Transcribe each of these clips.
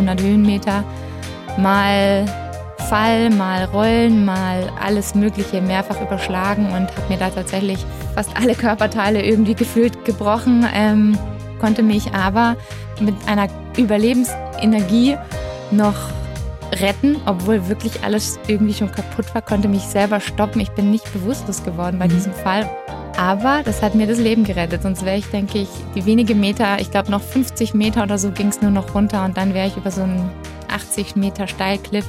800 Höhenmeter, mal Fall, mal Rollen, mal alles Mögliche mehrfach überschlagen und habe mir da tatsächlich fast alle Körperteile irgendwie gefühlt gebrochen, ähm, konnte mich aber mit einer Überlebensenergie noch retten, obwohl wirklich alles irgendwie schon kaputt war, konnte mich selber stoppen. Ich bin nicht bewusstlos geworden bei mhm. diesem Fall. Aber das hat mir das Leben gerettet. Sonst wäre ich, denke ich, die wenige Meter, ich glaube noch 50 Meter oder so ging es nur noch runter und dann wäre ich über so einen 80 Meter Steilkliff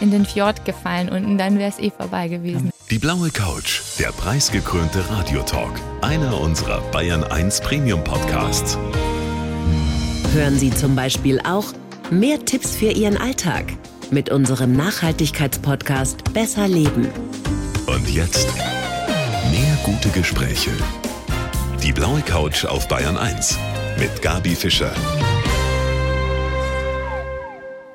in den Fjord gefallen und dann wäre es eh vorbei gewesen. Die blaue Couch, der preisgekrönte Radiotalk, einer unserer Bayern 1 Premium Podcasts. Hören Sie zum Beispiel auch mehr Tipps für Ihren Alltag mit unserem Nachhaltigkeitspodcast Besser Leben. Und jetzt mehr gute Gespräche. Die blaue Couch auf Bayern 1 mit Gabi Fischer.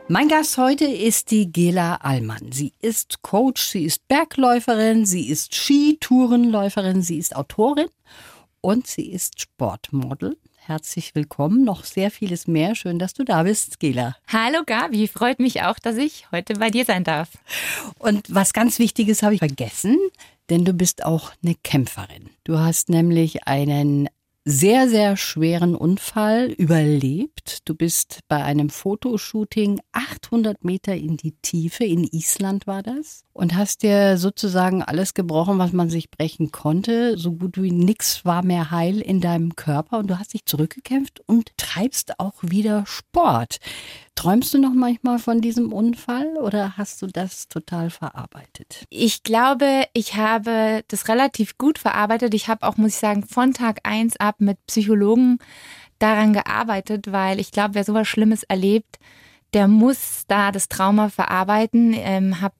Mein Gast heute ist die Gela Allmann. Sie ist Coach, sie ist Bergläuferin, sie ist Skitourenläuferin, sie ist Autorin und sie ist Sportmodel. Herzlich willkommen. Noch sehr vieles mehr. Schön, dass du da bist, Gela. Hallo Gabi, freut mich auch, dass ich heute bei dir sein darf. Und was ganz Wichtiges habe ich vergessen, denn du bist auch eine Kämpferin. Du hast nämlich einen sehr, sehr schweren Unfall überlebt. Du bist bei einem Fotoshooting 800 Meter in die Tiefe, in Island war das, und hast dir sozusagen alles gebrochen, was man sich brechen konnte. So gut wie nichts war mehr heil in deinem Körper und du hast dich zurückgekämpft und treibst auch wieder Sport. Träumst du noch manchmal von diesem Unfall oder hast du das total verarbeitet? Ich glaube, ich habe das relativ gut verarbeitet. Ich habe auch, muss ich sagen, von Tag eins ab mit Psychologen daran gearbeitet, weil ich glaube, wer sowas Schlimmes erlebt, der muss da das Trauma verarbeiten. Ähm, habe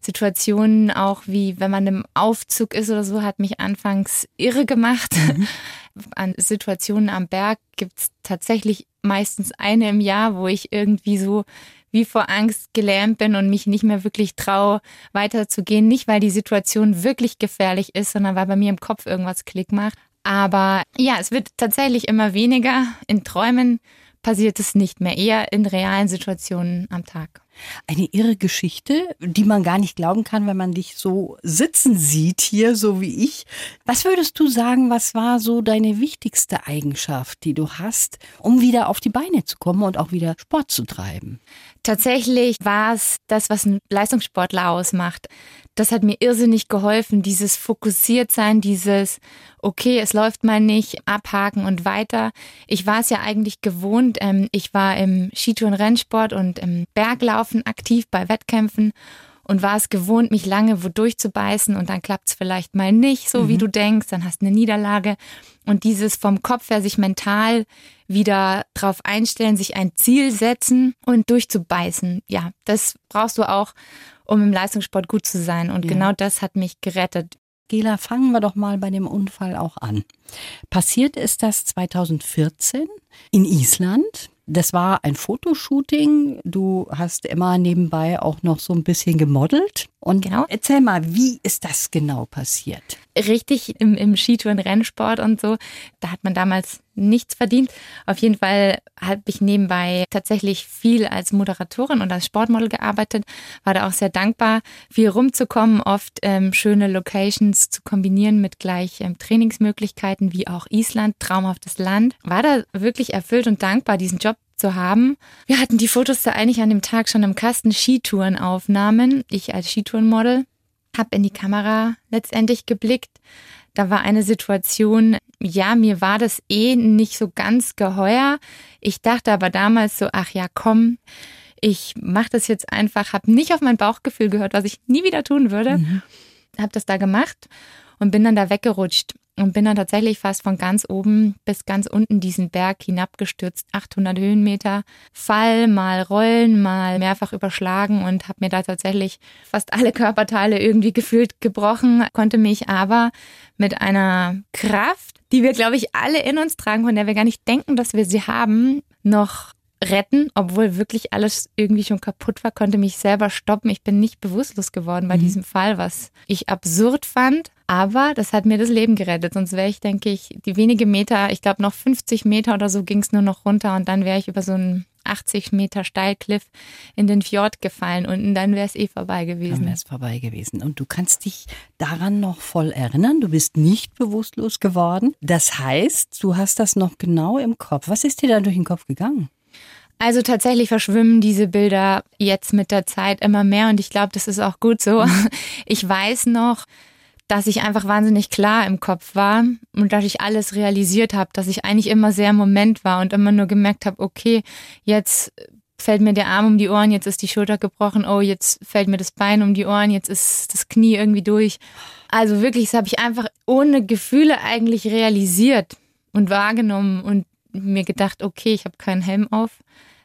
Situationen auch wie, wenn man im Aufzug ist oder so, hat mich anfangs irre gemacht. Mhm. An Situationen am Berg gibt es tatsächlich meistens eine im Jahr, wo ich irgendwie so wie vor Angst gelähmt bin und mich nicht mehr wirklich traue, weiterzugehen. Nicht, weil die Situation wirklich gefährlich ist, sondern weil bei mir im Kopf irgendwas Klick macht. Aber ja, es wird tatsächlich immer weniger. In Träumen passiert es nicht mehr, eher in realen Situationen am Tag. Eine irre Geschichte, die man gar nicht glauben kann, wenn man dich so sitzen sieht hier, so wie ich. Was würdest du sagen, was war so deine wichtigste Eigenschaft, die du hast, um wieder auf die Beine zu kommen und auch wieder Sport zu treiben? Tatsächlich war es das, was ein Leistungssportler ausmacht. Das hat mir irrsinnig geholfen, dieses Fokussiertsein, dieses, okay, es läuft mal nicht, abhaken und weiter. Ich war es ja eigentlich gewohnt. Ähm, ich war im Skitouren-Rennsport und im Berglauf Laufen aktiv bei Wettkämpfen und war es gewohnt, mich lange wo durchzubeißen und dann klappt es vielleicht mal nicht, so mhm. wie du denkst, dann hast du eine Niederlage. Und dieses vom Kopf her sich mental wieder drauf einstellen, sich ein Ziel setzen und durchzubeißen. Ja, das brauchst du auch, um im Leistungssport gut zu sein. Und ja. genau das hat mich gerettet. Gela, fangen wir doch mal bei dem Unfall auch an. Passiert ist das 2014 in Island. Das war ein Fotoshooting. Du hast immer nebenbei auch noch so ein bisschen gemodelt. Und genau. erzähl mal, wie ist das genau passiert? Richtig im, im Skitouren-Rennsport und so. Da hat man damals nichts verdient. Auf jeden Fall habe ich nebenbei tatsächlich viel als Moderatorin und als Sportmodel gearbeitet. War da auch sehr dankbar, viel rumzukommen, oft ähm, schöne Locations zu kombinieren mit gleich ähm, Trainingsmöglichkeiten wie auch Island, traumhaftes Land. War da wirklich erfüllt und dankbar, diesen Job zu haben. Wir hatten die Fotos da eigentlich an dem Tag schon im Kasten Skitourenaufnahmen. Ich als Skitourenmodel habe in die Kamera letztendlich geblickt. Da war eine Situation, ja, mir war das eh nicht so ganz geheuer. Ich dachte aber damals so, ach ja, komm, ich mache das jetzt einfach, habe nicht auf mein Bauchgefühl gehört, was ich nie wieder tun würde. Mhm. Habe das da gemacht und bin dann da weggerutscht und bin dann tatsächlich fast von ganz oben bis ganz unten diesen Berg hinabgestürzt, 800 Höhenmeter, Fall, mal rollen, mal mehrfach überschlagen und habe mir da tatsächlich fast alle Körperteile irgendwie gefühlt gebrochen, konnte mich aber mit einer Kraft, die wir, glaube ich, alle in uns tragen, von der wir gar nicht denken, dass wir sie haben, noch retten, obwohl wirklich alles irgendwie schon kaputt war, konnte mich selber stoppen. Ich bin nicht bewusstlos geworden bei mhm. diesem Fall, was ich absurd fand. Aber das hat mir das Leben gerettet. Sonst wäre ich, denke ich, die wenige Meter, ich glaube noch 50 Meter oder so ging es nur noch runter und dann wäre ich über so einen 80 Meter Steilkliff in den Fjord gefallen und dann wäre es eh vorbei gewesen. Dann wäre es vorbei gewesen. Und du kannst dich daran noch voll erinnern. Du bist nicht bewusstlos geworden. Das heißt, du hast das noch genau im Kopf. Was ist dir da durch den Kopf gegangen? Also tatsächlich verschwimmen diese Bilder jetzt mit der Zeit immer mehr und ich glaube, das ist auch gut so. Mhm. Ich weiß noch, dass ich einfach wahnsinnig klar im Kopf war und dass ich alles realisiert habe, dass ich eigentlich immer sehr im Moment war und immer nur gemerkt habe, okay, jetzt fällt mir der Arm um die Ohren, jetzt ist die Schulter gebrochen, oh, jetzt fällt mir das Bein um die Ohren, jetzt ist das Knie irgendwie durch. Also wirklich, das habe ich einfach ohne Gefühle eigentlich realisiert und wahrgenommen und mir gedacht, okay, ich habe keinen Helm auf.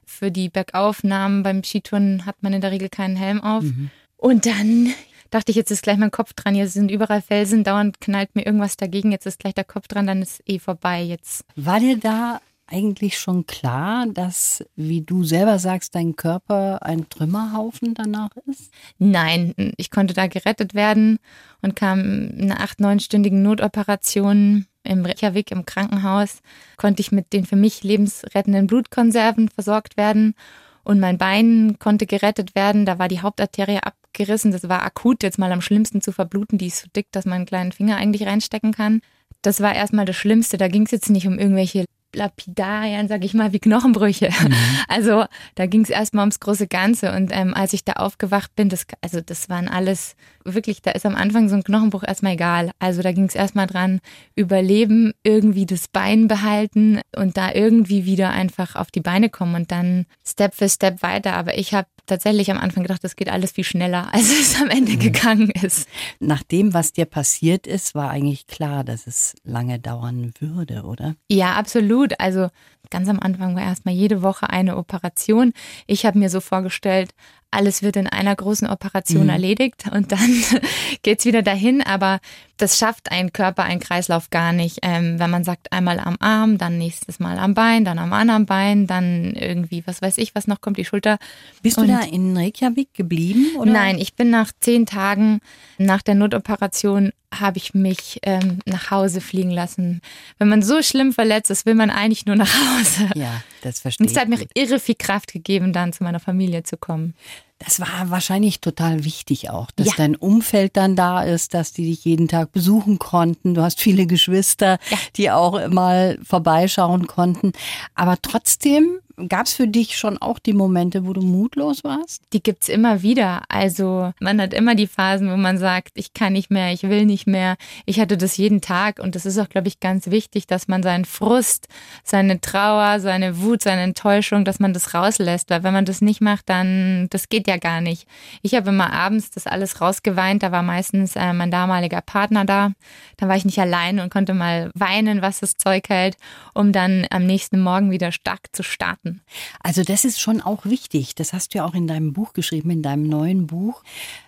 Für die Bergaufnahmen beim Skitouren hat man in der Regel keinen Helm auf. Mhm. Und dann dachte ich, jetzt ist gleich mein Kopf dran. Hier sind überall Felsen, dauernd knallt mir irgendwas dagegen. Jetzt ist gleich der Kopf dran, dann ist eh vorbei. Jetzt. War dir da eigentlich schon klar, dass, wie du selber sagst, dein Körper ein Trümmerhaufen danach ist? Nein, ich konnte da gerettet werden und kam in einer acht, neunstündigen Notoperation im Reykjavik im Krankenhaus, konnte ich mit den für mich lebensrettenden Blutkonserven versorgt werden und mein Bein konnte gerettet werden. Da war die Hauptarterie abgerissen. Das war akut, jetzt mal am schlimmsten zu verbluten. Die ist so dick, dass man einen kleinen Finger eigentlich reinstecken kann. Das war erstmal das Schlimmste. Da ging es jetzt nicht um irgendwelche Lapidarien, sag ich mal, wie Knochenbrüche. Mhm. Also da ging es erstmal ums große Ganze. Und ähm, als ich da aufgewacht bin, das, also das waren alles, wirklich, da ist am Anfang so ein Knochenbruch erstmal egal. Also da ging es erstmal dran, überleben, irgendwie das Bein behalten und da irgendwie wieder einfach auf die Beine kommen und dann Step für Step weiter. Aber ich habe tatsächlich am Anfang gedacht, das geht alles viel schneller, als es am Ende mhm. gegangen ist. Nach dem, was dir passiert ist, war eigentlich klar, dass es lange dauern würde, oder? Ja, absolut. Also ganz am Anfang war erstmal jede Woche eine Operation. Ich habe mir so vorgestellt, alles wird in einer großen Operation mhm. erledigt und dann geht's wieder dahin. Aber das schafft ein Körper, ein Kreislauf gar nicht. Ähm, wenn man sagt, einmal am Arm, dann nächstes Mal am Bein, dann am anderen Bein, dann irgendwie, was weiß ich, was noch kommt, die Schulter. Bist und du da in Reykjavik geblieben? Oder? Nein, ich bin nach zehn Tagen nach der Notoperation habe ich mich ähm, nach Hause fliegen lassen. Wenn man so schlimm verletzt ist, will man eigentlich nur nach Hause. Ja, das verstehe ich. Und es hat mir irre viel Kraft gegeben, dann zu meiner Familie zu kommen. Das war wahrscheinlich total wichtig auch, dass ja. dein Umfeld dann da ist, dass die dich jeden Tag besuchen konnten. Du hast viele Geschwister, ja. die auch mal vorbeischauen konnten. Aber trotzdem Gab es für dich schon auch die Momente, wo du mutlos warst? Die gibt es immer wieder. Also man hat immer die Phasen, wo man sagt, ich kann nicht mehr, ich will nicht mehr. Ich hatte das jeden Tag und das ist auch, glaube ich, ganz wichtig, dass man seinen Frust, seine Trauer, seine Wut, seine Enttäuschung, dass man das rauslässt. Weil wenn man das nicht macht, dann, das geht ja gar nicht. Ich habe immer abends das alles rausgeweint. Da war meistens äh, mein damaliger Partner da. Dann war ich nicht allein und konnte mal weinen, was das Zeug hält, um dann am nächsten Morgen wieder stark zu starten starten. Also das ist schon auch wichtig. Das hast du ja auch in deinem Buch geschrieben, in deinem neuen Buch.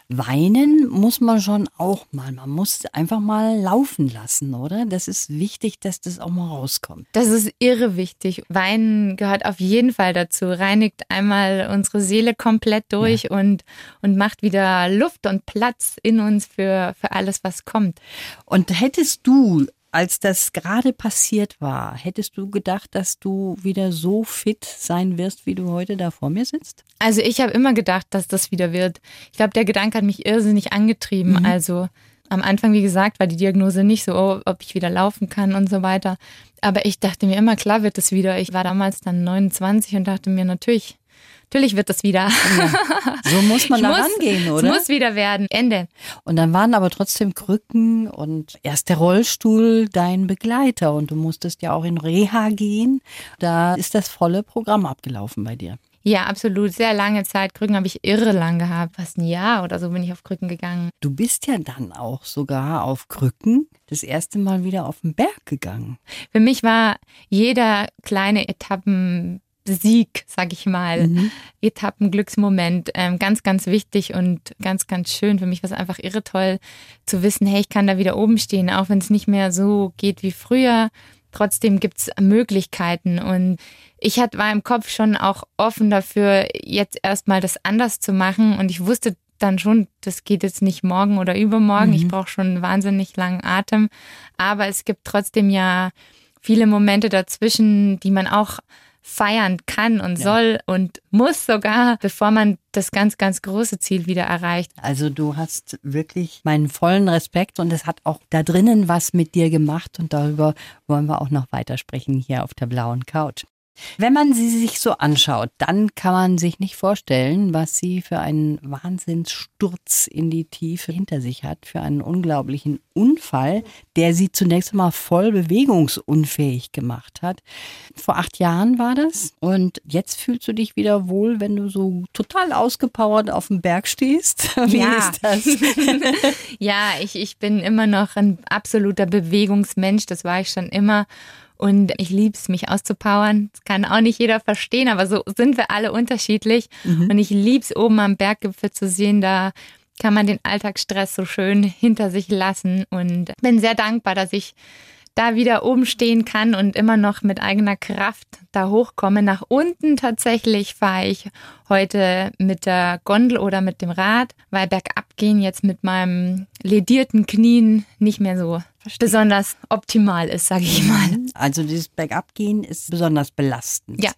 Weinen muss man schon auch mal. Man muss einfach mal laufen lassen, oder? Das ist wichtig, dass das auch mal rauskommt. Das ist irre wichtig. Weinen gehört auf jeden Fall dazu. Reinigt einmal unsere Seele komplett durch ja. und, und macht wieder Luft und Platz in uns für, für alles, was kommt. Und hättest du als das gerade passiert war, hättest du gedacht, dass du wieder so fit sein wirst, wie du heute da vor mir sitzt? Also ich habe immer gedacht, dass das wieder wird. Ich glaube, der Gedanke hat mich irrsinnig angetrieben. Mhm. Also am Anfang, wie gesagt, war die Diagnose nicht so, oh, ob ich wieder laufen kann und so weiter. Aber ich dachte mir immer, klar wird es wieder. Ich war damals dann 29 und dachte mir, natürlich, Natürlich wird das wieder. Ja. So muss man da rangehen, oder? Es muss wieder werden. Ende. Und dann waren aber trotzdem Krücken und erst der Rollstuhl dein Begleiter und du musstest ja auch in Reha gehen. Da ist das volle Programm abgelaufen bei dir. Ja, absolut. Sehr lange Zeit. Krücken habe ich irre lang gehabt. Fast ein Jahr oder so bin ich auf Krücken gegangen. Du bist ja dann auch sogar auf Krücken das erste Mal wieder auf den Berg gegangen. Für mich war jeder kleine Etappen Sieg, sag ich mal, mhm. Etappenglücksmoment, ähm, ganz, ganz wichtig und ganz, ganz schön. Für mich war es einfach irre toll zu wissen, hey, ich kann da wieder oben stehen, auch wenn es nicht mehr so geht wie früher. Trotzdem gibt's Möglichkeiten und ich hat, war im Kopf schon auch offen dafür, jetzt erstmal das anders zu machen und ich wusste dann schon, das geht jetzt nicht morgen oder übermorgen. Mhm. Ich brauche schon einen wahnsinnig langen Atem. Aber es gibt trotzdem ja viele Momente dazwischen, die man auch feiern kann und soll und muss sogar, bevor man das ganz, ganz große Ziel wieder erreicht. Also du hast wirklich meinen vollen Respekt und es hat auch da drinnen was mit dir gemacht und darüber wollen wir auch noch weitersprechen hier auf der blauen Couch. Wenn man sie sich so anschaut, dann kann man sich nicht vorstellen, was sie für einen Wahnsinnssturz in die Tiefe hinter sich hat, für einen unglaublichen Unfall, der sie zunächst einmal voll bewegungsunfähig gemacht hat. Vor acht Jahren war das und jetzt fühlst du dich wieder wohl, wenn du so total ausgepowert auf dem Berg stehst. Wie Ja. ist das? Ja, ich, ich bin immer noch ein absoluter Bewegungsmensch, das war ich schon immer. Und ich liebe es, mich auszupowern. Das kann auch nicht jeder verstehen, aber so sind wir alle unterschiedlich. Und ich liebe es, oben am Berggipfel zu sehen. Da kann man den Alltagsstress so schön hinter sich lassen. Und bin sehr dankbar, dass ich da wieder oben stehen kann und immer noch mit eigener Kraft da hochkomme. Nach unten tatsächlich fahre ich heute mit der Gondel oder mit dem Rad, weil bergab gehen jetzt mit meinem ledierten Knien nicht mehr so besonders optimal ist, sage ich mal. Also dieses Bergabgehen ist besonders belastend. Ja.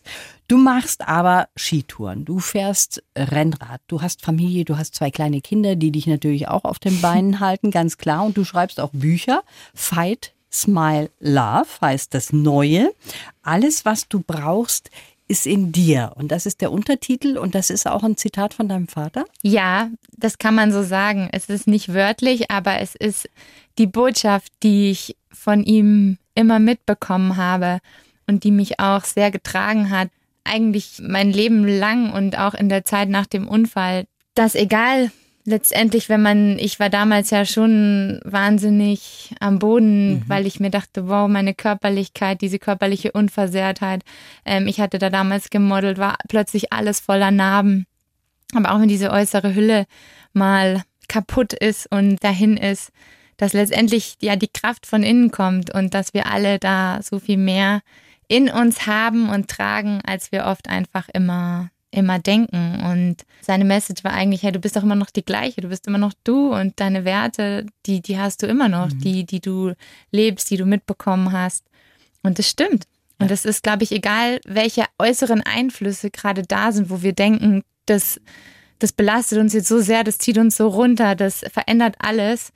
Du machst aber Skitouren, du fährst Rennrad, du hast Familie, du hast zwei kleine Kinder, die dich natürlich auch auf den Beinen halten, ganz klar. Und du schreibst auch Bücher. Fight, Smile, Love heißt das Neue. Alles, was du brauchst, ist in dir. Und das ist der Untertitel und das ist auch ein Zitat von deinem Vater. Ja, das kann man so sagen. Es ist nicht wörtlich, aber es ist die Botschaft, die ich von ihm immer mitbekommen habe und die mich auch sehr getragen hat. Eigentlich mein Leben lang und auch in der Zeit nach dem Unfall, dass egal letztendlich, wenn man, ich war damals ja schon wahnsinnig am Boden, weil ich mir dachte, wow, meine Körperlichkeit, diese körperliche Unversehrtheit. Ähm, ich hatte da damals gemodelt, war plötzlich alles voller Narben. Aber auch wenn diese äußere Hülle mal kaputt ist und dahin ist, dass letztendlich ja die Kraft von innen kommt und dass wir alle da so viel mehr in uns haben und tragen, als wir oft einfach immer immer denken. Und seine Message war eigentlich, hey, du bist doch immer noch die gleiche, du bist immer noch du und deine Werte, die, die hast du immer noch, die, die du lebst, die du mitbekommen hast. Und das stimmt. Und es ist, glaube ich, egal, welche äußeren Einflüsse gerade da sind, wo wir denken, das, das belastet uns jetzt so sehr, das zieht uns so runter, das verändert alles.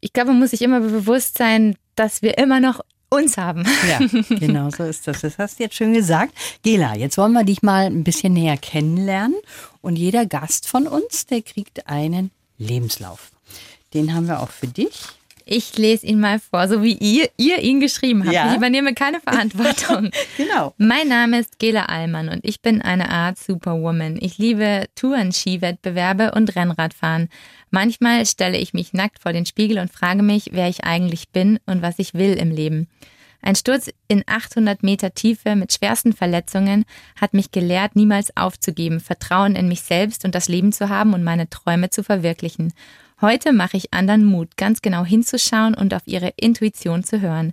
Ich glaube, man muss sich immer bewusst sein, dass wir immer noch uns haben. Ja, genau so ist das. Das hast du jetzt schön gesagt. Gela, jetzt wollen wir dich mal ein bisschen näher kennenlernen. Und jeder Gast von uns, der kriegt einen Lebenslauf. Den haben wir auch für dich. Ich lese ihn mal vor, so wie ihr, ihr ihn geschrieben habt. Ja. Ich übernehme keine Verantwortung. Genau. Mein Name ist Gela Allmann und ich bin eine Art Superwoman. Ich liebe Touren, Skiwettbewerbe und Rennradfahren. Manchmal stelle ich mich nackt vor den Spiegel und frage mich, wer ich eigentlich bin und was ich will im Leben. Ein Sturz in 800 Meter Tiefe mit schwersten Verletzungen hat mich gelehrt, niemals aufzugeben, Vertrauen in mich selbst und das Leben zu haben und meine Träume zu verwirklichen. Heute mache ich anderen Mut, ganz genau hinzuschauen und auf ihre Intuition zu hören.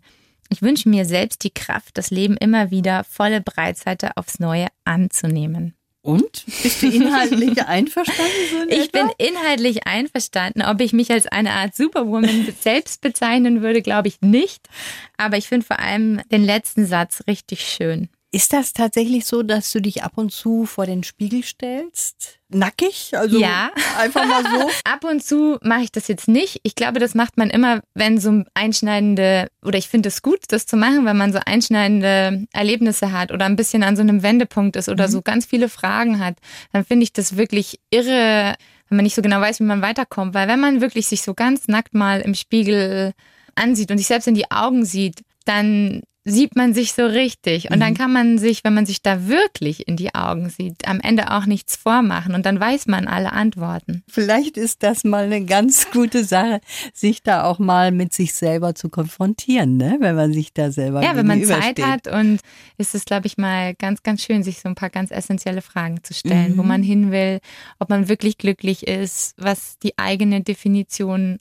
Ich wünsche mir selbst die Kraft, das Leben immer wieder volle Breitseite aufs Neue anzunehmen. Und? Bist du inhaltlich einverstanden? So in Ich etwa? bin inhaltlich einverstanden. Ob ich mich als eine Art Superwoman selbst bezeichnen würde, glaube ich nicht. Aber ich finde vor allem den letzten Satz richtig schön. Ist das tatsächlich so, dass du dich ab und zu vor den Spiegel stellst? Nackig? Also Ja. einfach mal so? Ab und zu mache ich das jetzt nicht. Ich glaube, das macht man immer, wenn so einschneidende, oder ich finde es gut, das zu machen, wenn man so einschneidende Erlebnisse hat oder ein bisschen an so einem Wendepunkt ist oder so ganz viele Fragen hat. Dann finde ich das wirklich irre, wenn man nicht so genau weiß, wie man weiterkommt. Weil wenn man wirklich sich so ganz nackt mal im Spiegel ansieht und sich selbst in die Augen sieht, dann sieht man sich so richtig. Und dann kann man sich, wenn man sich da wirklich in die Augen sieht, am Ende auch nichts vormachen. Und dann weiß man alle Antworten. Vielleicht ist das mal eine ganz gute Sache, sich da auch mal mit sich selber zu konfrontieren, ne? wenn man sich da selber Ja, wenn man Zeit hat und ist es, glaube ich, mal ganz, ganz schön, sich so ein paar ganz essentielle Fragen zu stellen, wo man hin will, ob man wirklich glücklich ist, was die eigene Definition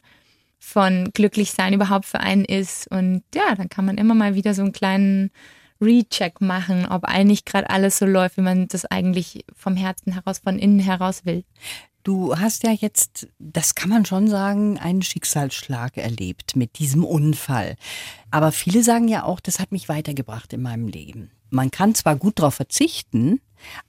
von glücklich sein überhaupt für einen ist. Und ja, dann kann man immer mal wieder so einen kleinen Recheck machen, ob eigentlich gerade alles so läuft, wie man das eigentlich vom Herzen heraus, von innen heraus will. Du hast ja jetzt, das kann man schon sagen, einen Schicksalsschlag erlebt mit diesem Unfall. Aber viele sagen ja auch, das hat mich weitergebracht in meinem Leben. man kann zwar gut darauf verzichten,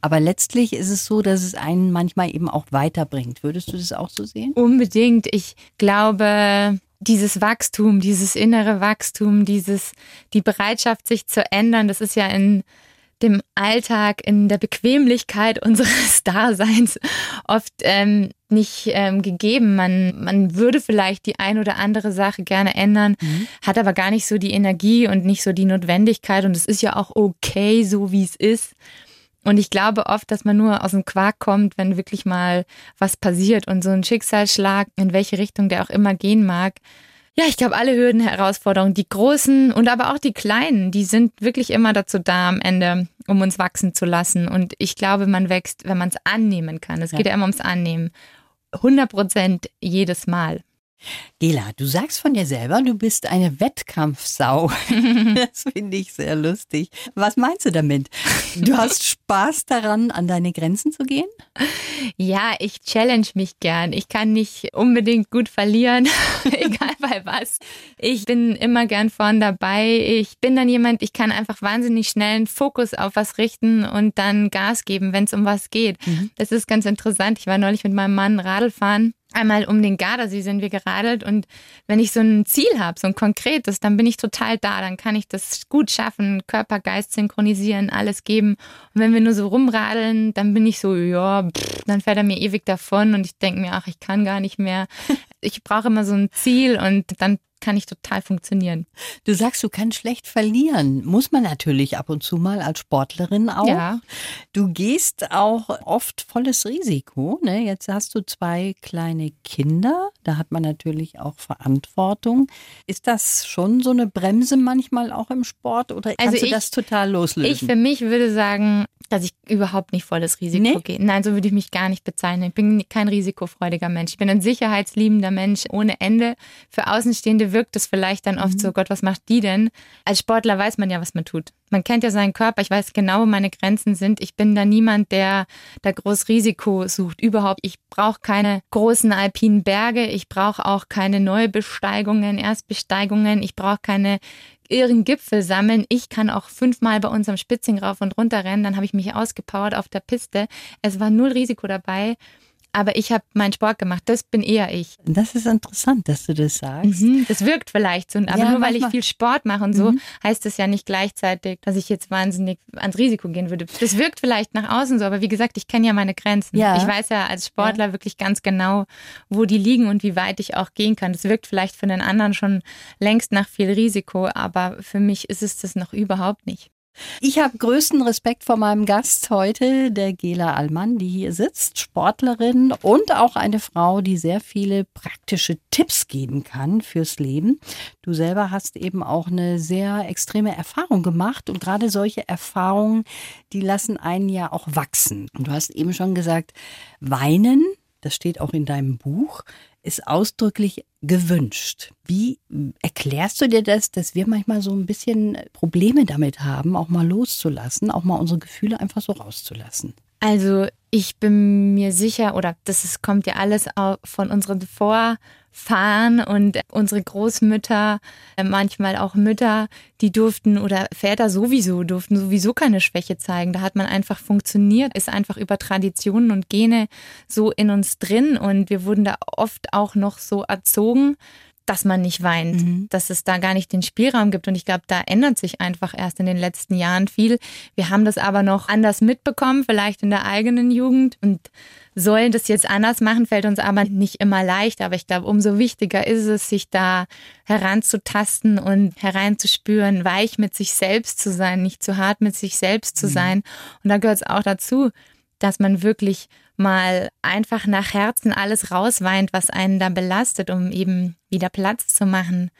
aber letztlich ist es so, dass es einen manchmal eben auch weiterbringt. Würdest du das auch so sehen? Unbedingt. Ich glaube, dieses Wachstum, dieses innere Wachstum, dieses, die Bereitschaft, sich zu ändern, das ist ja in dem Alltag, in der Bequemlichkeit unseres Daseins oft ähm, nicht ähm, gegeben. Man, man würde vielleicht die ein oder andere Sache gerne ändern, mhm. hat aber gar nicht so die Energie und nicht so die Notwendigkeit. Und es ist ja auch okay, so wie es ist. Und ich glaube oft, dass man nur aus dem Quark kommt, wenn wirklich mal was passiert und so ein Schicksalsschlag, in welche Richtung der auch immer gehen mag. Ja, ich glaube, alle Hürden, Herausforderungen, die großen und aber auch die kleinen, die sind wirklich immer dazu da am Ende, um uns wachsen zu lassen. Und ich glaube, man wächst, wenn man es annehmen kann. Es ja. geht ja immer ums Annehmen. 100 Prozent jedes Mal. Gela, du sagst von dir selber, du bist eine Wettkampfsau. das finde ich sehr lustig. Was meinst du damit? Du hast Spaß daran, an deine Grenzen zu gehen? Ja, ich challenge mich gern. Ich kann nicht unbedingt gut verlieren, egal bei was. Ich bin immer gern vorn dabei. Ich bin dann jemand, ich kann einfach wahnsinnig schnell einen Fokus auf was richten und dann Gas geben, wenn es um was geht. Mhm. Das ist ganz interessant. Ich war neulich mit meinem Mann Radl fahren einmal um den Gardasee sind wir geradelt und wenn ich so ein Ziel habe, so ein konkretes, dann bin ich total da, dann kann ich das gut schaffen, Körper, Geist synchronisieren, alles geben. Und wenn wir nur so rumradeln, dann bin ich so, ja, pff, dann fährt er mir ewig davon und ich denke mir, ach, ich kann gar nicht mehr. Ich brauche immer so ein Ziel und dann kann ich total funktionieren. Du sagst, du kannst schlecht verlieren. Muss man natürlich ab und zu mal als Sportlerin auch. Ja. Du gehst auch oft volles Risiko. Ne? Jetzt hast du zwei kleine Kinder. Da hat man natürlich auch Verantwortung. Ist das schon so eine Bremse manchmal auch im Sport oder kannst also ich, du das total loslösen? Ich für mich würde sagen, dass ich überhaupt nicht volles Risiko nee? gehe. Nein, so würde ich mich gar nicht bezeichnen. Ich bin kein risikofreudiger Mensch. Ich bin ein sicherheitsliebender Mensch ohne Ende. Für Außenstehende wirkt es vielleicht dann oft mhm. so, Gott, was macht die denn? Als Sportler weiß man ja, was man tut. Man kennt ja seinen Körper, ich weiß genau, wo meine Grenzen sind. Ich bin da niemand, der da groß Risiko sucht. Überhaupt. Ich brauche keine großen alpinen Berge. Ich brauche auch keine Neubesteigungen, Erstbesteigungen. Ich brauche keine irren Gipfel sammeln. Ich kann auch fünfmal bei unserem Spitzing rauf und runter rennen. Dann habe ich mich ausgepowert auf der Piste. Es war null Risiko dabei aber ich habe meinen Sport gemacht. Das bin eher ich. Das ist interessant, dass du das sagst. Mhm, das wirkt vielleicht so, aber ja, nur weil ich viel Sport mache und so, mhm. heißt das ja nicht gleichzeitig, dass ich jetzt wahnsinnig ans Risiko gehen würde. Das wirkt vielleicht nach außen so, aber wie gesagt, ich kenne ja meine Grenzen. Ja. Ich weiß ja als Sportler ja. wirklich ganz genau, wo die liegen und wie weit ich auch gehen kann. Das wirkt vielleicht für den anderen schon längst nach viel Risiko, aber für mich ist es das noch überhaupt nicht. Ich habe größten Respekt vor meinem Gast heute, der Gela Allmann, die hier sitzt, Sportlerin und auch eine Frau, die sehr viele praktische Tipps geben kann fürs Leben. Du selber hast eben auch eine sehr extreme Erfahrung gemacht und gerade solche Erfahrungen, die lassen einen ja auch wachsen. Und du hast eben schon gesagt, weinen, das steht auch in deinem Buch, ist ausdrücklich gewünscht. Wie erklärst du dir das, dass wir manchmal so ein bisschen Probleme damit haben, auch mal loszulassen, auch mal unsere Gefühle einfach so rauszulassen? Also ich bin mir sicher, oder das ist, kommt ja alles von unseren Vorfahren und unsere Großmütter, äh, manchmal auch Mütter, die durften oder Väter sowieso durften sowieso keine Schwäche zeigen. Da hat man einfach funktioniert, ist einfach über Traditionen und Gene so in uns drin und wir wurden da oft auch noch so erzogen, dass man nicht weint, mhm. dass es da gar nicht den Spielraum gibt. Und ich glaube, da ändert sich einfach erst in den letzten Jahren viel. Wir haben das aber noch anders mitbekommen, vielleicht in der eigenen Jugend und sollen das jetzt anders machen, fällt uns aber nicht immer leicht. Aber ich glaube, umso wichtiger ist es, sich da heranzutasten und hereinzuspüren, weich mit sich selbst zu sein, nicht zu hart mit sich selbst zu mhm. sein. Und da gehört es auch dazu, dass man wirklich mal einfach nach Herzen alles rausweint, was einen da belastet, um eben wieder Platz zu machen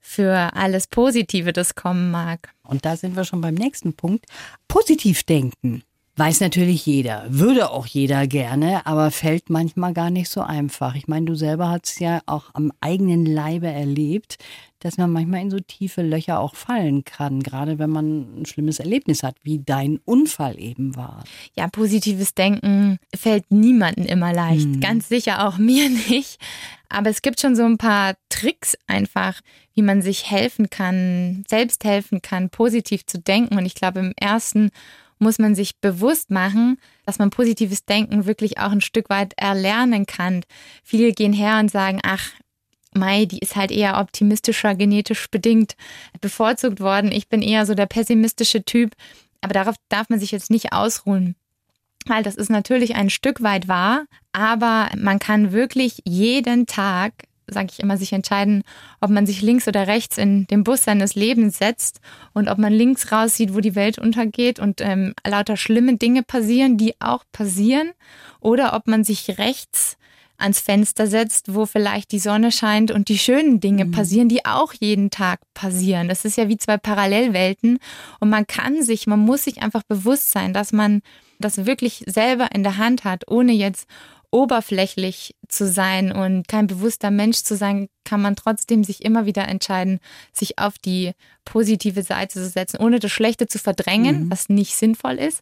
für alles Positive, das kommen mag. Und da sind wir schon beim nächsten Punkt. Positiv denken. Weiß natürlich jeder, würde auch jeder gerne, aber fällt manchmal gar nicht so einfach. Ich meine, du selber hast es ja auch am eigenen Leibe erlebt, dass man manchmal in so tiefe Löcher auch fallen kann, gerade wenn man ein schlimmes Erlebnis hat, wie dein Unfall eben war. Ja, positives Denken fällt niemandem immer leicht, mhm. ganz sicher auch mir nicht. Aber es gibt schon so ein paar Tricks einfach, wie man sich helfen kann, selbst helfen kann, positiv zu denken. Und ich glaube, im ersten muss man sich bewusst machen, dass man positives Denken wirklich auch ein Stück weit erlernen kann. Viele gehen her und sagen, ach, Mai, die ist halt eher optimistischer, genetisch bedingt bevorzugt worden. Ich bin eher so der pessimistische Typ. Aber darauf darf man sich jetzt nicht ausruhen. Weil das ist natürlich ein Stück weit wahr, aber man kann wirklich jeden Tag sage ich immer, sich entscheiden, ob man sich links oder rechts in den Bus seines Lebens setzt und ob man links raussieht, wo die Welt untergeht und ähm, lauter schlimme Dinge passieren, die auch passieren, oder ob man sich rechts ans Fenster setzt, wo vielleicht die Sonne scheint und die schönen Dinge mhm. passieren, die auch jeden Tag passieren. Das ist ja wie zwei Parallelwelten und man kann sich, man muss sich einfach bewusst sein, dass man das wirklich selber in der Hand hat, ohne jetzt oberflächlich zu sein und kein bewusster Mensch zu sein, kann man trotzdem sich immer wieder entscheiden, sich auf die positive Seite zu setzen, ohne das Schlechte zu verdrängen, mhm. was nicht sinnvoll ist.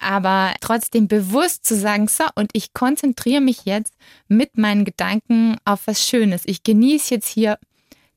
Aber trotzdem bewusst zu sagen, so, und ich konzentriere mich jetzt mit meinen Gedanken auf was Schönes. Ich genieße jetzt hier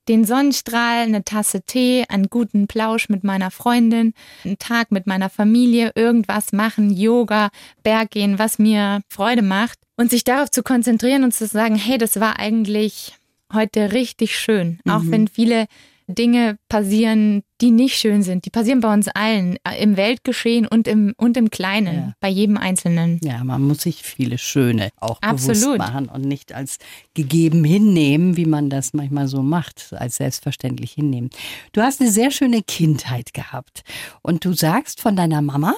den Sonnenstrahl, eine Tasse Tee, einen guten Plausch mit meiner Freundin, einen Tag mit meiner Familie, irgendwas machen, Yoga, Berggehen, was mir Freude macht und sich darauf zu konzentrieren und zu sagen, hey, das war eigentlich heute richtig schön, mhm. auch wenn viele Dinge passieren, die nicht schön sind. Die passieren bei uns allen, äh, im Weltgeschehen und im, und im Kleinen, ja. bei jedem Einzelnen. Ja, man muss sich viele Schöne auch Absolut. bewusst machen und nicht als gegeben hinnehmen, wie man das manchmal so macht, als selbstverständlich hinnehmen. Du hast eine sehr schöne Kindheit gehabt und du sagst von deiner Mama,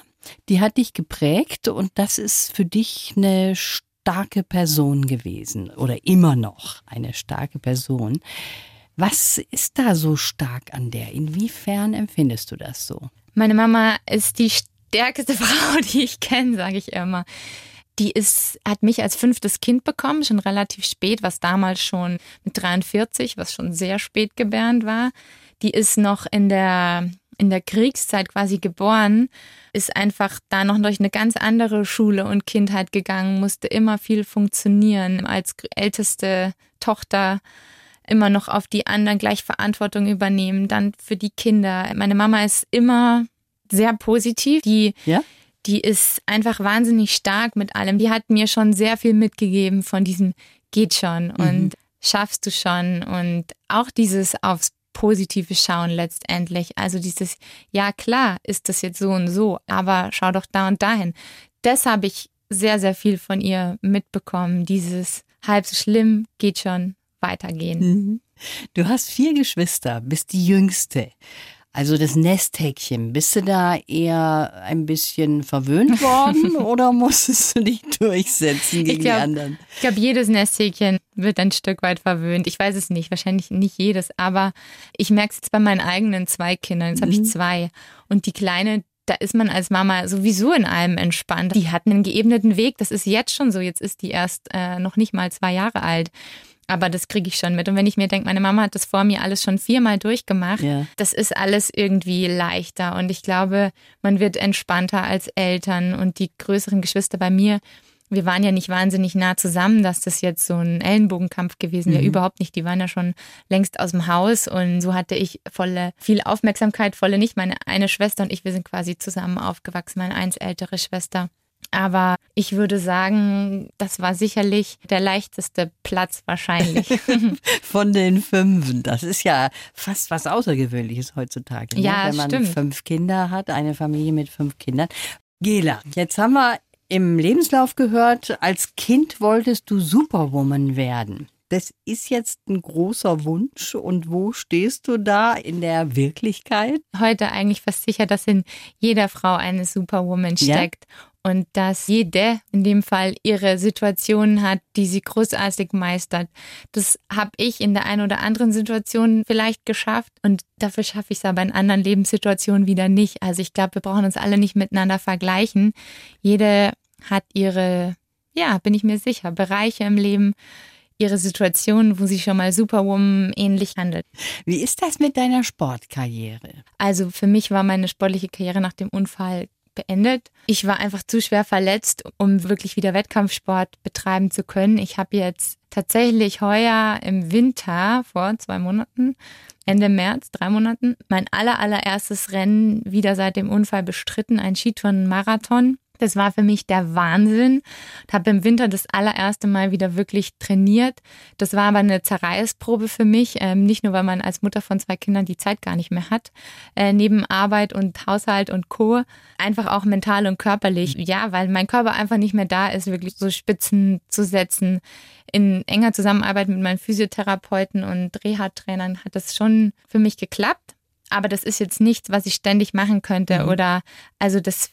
die hat dich geprägt und das ist für dich eine starke Person gewesen oder immer noch eine starke Person. Was ist da so stark an der? Inwiefern empfindest du das so? Meine Mama ist die stärkste Frau, die ich kenne, sage ich immer. Die ist, hat mich als fünftes Kind bekommen, schon relativ spät, was damals schon mit 43, was schon sehr spät gebärend war. Die ist noch in der, in der Kriegszeit quasi geboren, ist einfach da noch durch eine ganz andere Schule und Kindheit gegangen, musste immer viel funktionieren als älteste Tochter immer noch auf die anderen gleich Verantwortung übernehmen, dann für die Kinder. Meine Mama ist immer sehr positiv. Die, ja? die ist einfach wahnsinnig stark mit allem. Die hat mir schon sehr viel mitgegeben von diesem geht schon mhm. und schaffst du schon und auch dieses aufs Positive schauen letztendlich. Also dieses, ja klar, ist das jetzt so und so, aber schau doch da und dahin. Das habe ich sehr, sehr viel von ihr mitbekommen. Dieses halb so schlimm geht schon weitergehen. Mhm. Du hast vier Geschwister, bist die jüngste. Also das Nesthäkchen, bist du da eher ein bisschen verwöhnt worden oder musstest du dich durchsetzen gegen glaub, die anderen? Ich glaube, jedes Nesthäkchen wird ein Stück weit verwöhnt. Ich weiß es nicht, wahrscheinlich nicht jedes, aber ich merke es jetzt bei meinen eigenen zwei Kindern. Jetzt mhm. habe ich zwei. Und die Kleine, da ist man als Mama sowieso in allem entspannt. Die hat einen geebneten Weg, das ist jetzt schon so. Jetzt ist die erst äh, noch nicht mal zwei Jahre alt. Aber das kriege ich schon mit. Und wenn ich mir denke, meine Mama hat das vor mir alles schon viermal durchgemacht, ja. das ist alles irgendwie leichter. Und ich glaube, man wird entspannter als Eltern. Und die größeren Geschwister bei mir, wir waren ja nicht wahnsinnig nah zusammen, dass das jetzt so ein Ellenbogenkampf gewesen wäre. Mhm. Überhaupt nicht. Die waren ja schon längst aus dem Haus. Und so hatte ich volle, viel Aufmerksamkeit, volle nicht. Meine eine Schwester und ich, wir sind quasi zusammen aufgewachsen, meine eins ältere Schwester. Aber ich würde sagen, das war sicherlich der leichteste Platz wahrscheinlich. Von den fünf. Das ist ja fast was Außergewöhnliches heutzutage. Ne? Ja, Wenn man stimmt. fünf Kinder hat, eine Familie mit fünf Kindern. Gela, jetzt haben wir im Lebenslauf gehört, als Kind wolltest du Superwoman werden. Das ist jetzt ein großer Wunsch. Und wo stehst du da in der Wirklichkeit? Heute eigentlich fast sicher, dass in jeder Frau eine Superwoman steckt. Ja? und dass jede in dem Fall ihre Situation hat, die sie großartig meistert. Das habe ich in der einen oder anderen Situation vielleicht geschafft und dafür schaffe ich es aber in anderen Lebenssituationen wieder nicht. Also ich glaube, wir brauchen uns alle nicht miteinander vergleichen. Jede hat ihre, ja, bin ich mir sicher, Bereiche im Leben, ihre Situation, wo sie schon mal Superwoman ähnlich handelt. Wie ist das mit deiner Sportkarriere? Also für mich war meine sportliche Karriere nach dem Unfall beendet. Ich war einfach zu schwer verletzt, um wirklich wieder Wettkampfsport betreiben zu können. Ich habe jetzt tatsächlich heuer im Winter vor zwei Monaten, Ende März, drei Monaten, mein aller, allererstes Rennen wieder seit dem Unfall bestritten, ein Skitouren-Marathon. Das war für mich der Wahnsinn. Ich habe im Winter das allererste Mal wieder wirklich trainiert. Das war aber eine Zerreißprobe für mich. Ähm, nicht nur, weil man als Mutter von zwei Kindern die Zeit gar nicht mehr hat. Äh, neben Arbeit und Haushalt und Co. Einfach auch mental und körperlich. Ja, weil mein Körper einfach nicht mehr da ist, wirklich so Spitzen zu setzen. In enger Zusammenarbeit mit meinen Physiotherapeuten und Reha-Trainern hat das schon für mich geklappt. Aber das ist jetzt nichts, was ich ständig machen könnte. Mhm. Oder also das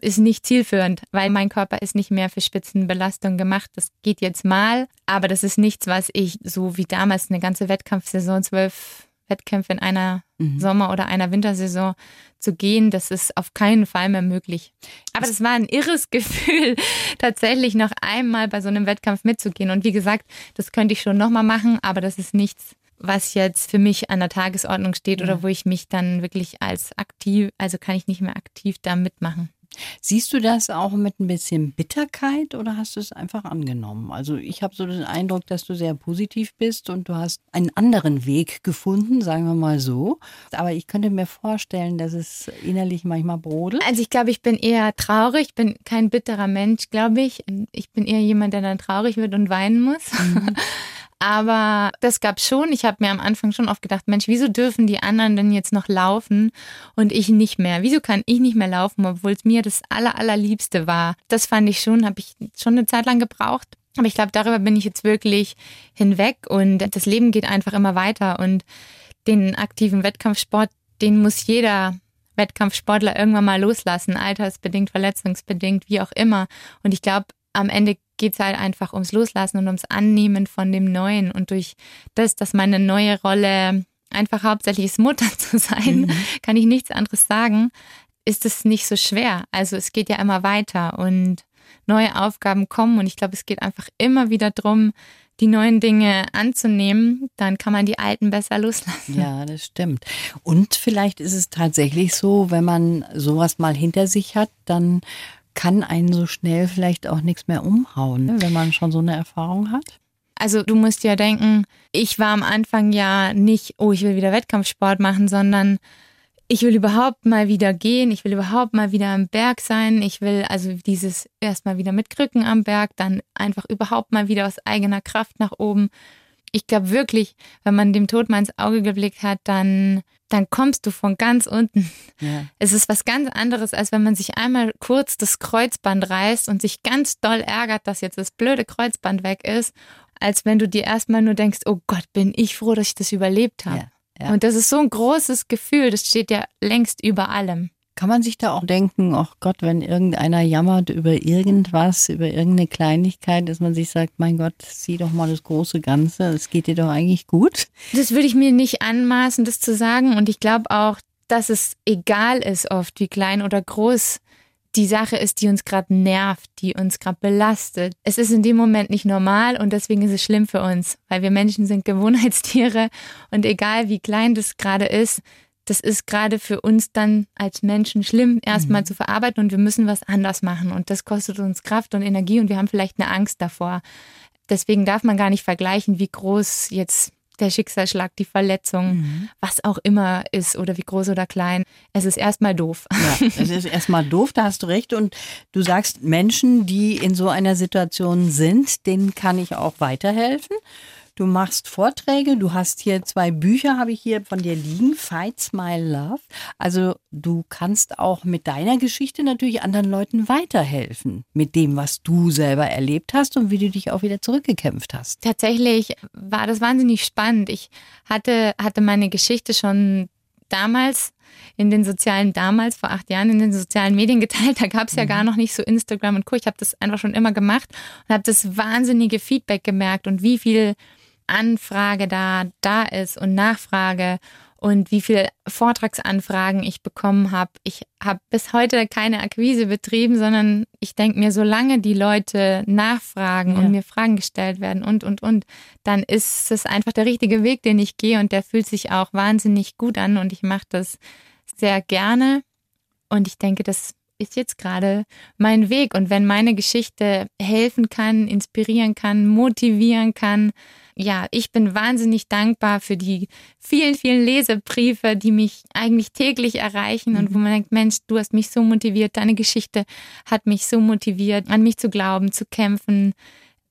ist nicht zielführend, weil mein Körper ist nicht mehr für Spitzenbelastung gemacht. Das geht jetzt mal, aber das ist nichts, was ich so wie damals eine ganze Wettkampfsaison, zwölf Wettkämpfe in einer mhm. Sommer- oder einer Wintersaison zu gehen, das ist auf keinen Fall mehr möglich. Aber das war ein irres Gefühl, tatsächlich noch einmal bei so einem Wettkampf mitzugehen. Und wie gesagt, das könnte ich schon nochmal machen, aber das ist nichts, was jetzt für mich an der Tagesordnung steht ja. oder wo ich mich dann wirklich als aktiv, also kann ich nicht mehr aktiv da mitmachen. Siehst du das auch mit ein bisschen Bitterkeit oder hast du es einfach angenommen? Also ich habe so den Eindruck, dass du sehr positiv bist und du hast einen anderen Weg gefunden, sagen wir mal so. Aber ich könnte mir vorstellen, dass es innerlich manchmal brodelt. Also ich glaube, ich bin eher traurig, ich bin kein bitterer Mensch, glaube ich. Ich bin eher jemand, der dann traurig wird und weinen muss. Mhm. Aber das gab schon. Ich habe mir am Anfang schon oft gedacht, Mensch, wieso dürfen die anderen denn jetzt noch laufen und ich nicht mehr? Wieso kann ich nicht mehr laufen, obwohl es mir das aller, allerliebste war? Das fand ich schon, habe ich schon eine Zeit lang gebraucht. Aber ich glaube, darüber bin ich jetzt wirklich hinweg und das Leben geht einfach immer weiter und den aktiven Wettkampfsport, den muss jeder Wettkampfsportler irgendwann mal loslassen, altersbedingt, verletzungsbedingt, wie auch immer. Und ich glaube, am Ende geht es halt einfach ums Loslassen und ums Annehmen von dem Neuen. Und durch das, dass meine neue Rolle einfach hauptsächlich ist, Mutter zu sein, mhm. kann ich nichts anderes sagen, ist es nicht so schwer. Also es geht ja immer weiter und neue Aufgaben kommen und ich glaube, es geht einfach immer wieder darum, die neuen Dinge anzunehmen, dann kann man die alten besser loslassen. Ja, das stimmt. Und vielleicht ist es tatsächlich so, wenn man sowas mal hinter sich hat, dann kann einen so schnell vielleicht auch nichts mehr umhauen, ne, wenn man schon so eine Erfahrung hat? Also du musst ja denken, ich war am Anfang ja nicht, oh, ich will wieder Wettkampfsport machen, sondern ich will überhaupt mal wieder gehen, ich will überhaupt mal wieder am Berg sein, ich will also dieses erstmal wieder mit Krücken am Berg, dann einfach überhaupt mal wieder aus eigener Kraft nach oben. Ich glaube wirklich, wenn man dem Tod mal ins Auge geblickt hat, dann dann kommst du von ganz unten. Ja. Es ist was ganz anderes, als wenn man sich einmal kurz das Kreuzband reißt und sich ganz doll ärgert, dass jetzt das blöde Kreuzband weg ist, als wenn du dir erstmal nur denkst, oh Gott, bin ich froh, dass ich das überlebt habe. Ja, ja. Und das ist so ein großes Gefühl, das steht ja längst über allem. Kann man sich da auch denken, ach Gott, wenn irgendeiner jammert über irgendwas, über irgendeine Kleinigkeit, dass man sich sagt, mein Gott, sieh doch mal das große Ganze, es geht dir doch eigentlich gut? Das würde ich mir nicht anmaßen, das zu sagen. Und ich glaube auch, dass es egal ist oft, wie klein oder groß die Sache ist, die uns gerade nervt, die uns gerade belastet. Es ist in dem Moment nicht normal und deswegen ist es schlimm für uns, weil wir Menschen sind Gewohnheitstiere und egal wie klein das gerade ist, das ist gerade für uns dann als Menschen schlimm, erstmal mhm. zu verarbeiten und wir müssen was anders machen. Und das kostet uns Kraft und Energie und wir haben vielleicht eine Angst davor. Deswegen darf man gar nicht vergleichen, wie groß jetzt der Schicksalsschlag, die Verletzung, mhm. was auch immer ist oder wie groß oder klein. Es ist erstmal doof. Ja, es ist erstmal doof, da hast du recht. Und du sagst, Menschen, die in so einer Situation sind, denen kann ich auch weiterhelfen. Du machst Vorträge, du hast hier zwei Bücher, habe ich hier von dir liegen, Fights My Love. Also du kannst auch mit deiner Geschichte natürlich anderen Leuten weiterhelfen, mit dem, was du selber erlebt hast und wie du dich auch wieder zurückgekämpft hast. Tatsächlich war das wahnsinnig spannend. Ich hatte, hatte meine Geschichte schon damals in den sozialen, damals vor acht Jahren in den sozialen Medien geteilt. Da gab es ja mhm. gar noch nicht so Instagram und Co. Ich habe das einfach schon immer gemacht und habe das wahnsinnige Feedback gemerkt und wie viel Anfrage da da ist und Nachfrage und wie viele Vortragsanfragen ich bekommen habe. Ich habe bis heute keine Akquise betrieben, sondern ich denke mir, solange die Leute nachfragen ja. und mir Fragen gestellt werden und, und, und, dann ist es einfach der richtige Weg, den ich gehe und der fühlt sich auch wahnsinnig gut an und ich mache das sehr gerne und ich denke, das ist jetzt gerade mein Weg und wenn meine Geschichte helfen kann, inspirieren kann, motivieren kann, ja, ich bin wahnsinnig dankbar für die vielen, vielen Lesebriefe, die mich eigentlich täglich erreichen und wo mhm. man denkt, Mensch, du hast mich so motiviert, deine Geschichte hat mich so motiviert, an mich zu glauben, zu kämpfen.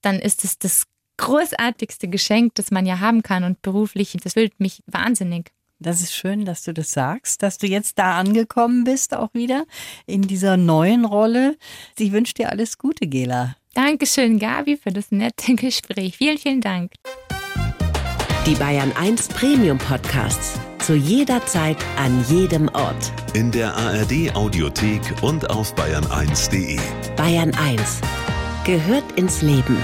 Dann ist es das großartigste Geschenk, das man ja haben kann und beruflich, das füllt mich wahnsinnig. Das ist schön, dass du das sagst, dass du jetzt da angekommen bist, auch wieder in dieser neuen Rolle. Ich wünsche dir alles Gute, Gela. Dankeschön, Gabi, für das nette Gespräch. Vielen, vielen Dank. Die Bayern 1 Premium Podcasts. Zu jeder Zeit, an jedem Ort. In der ARD Audiothek und auf bayern1.de. Bayern 1 gehört ins Leben.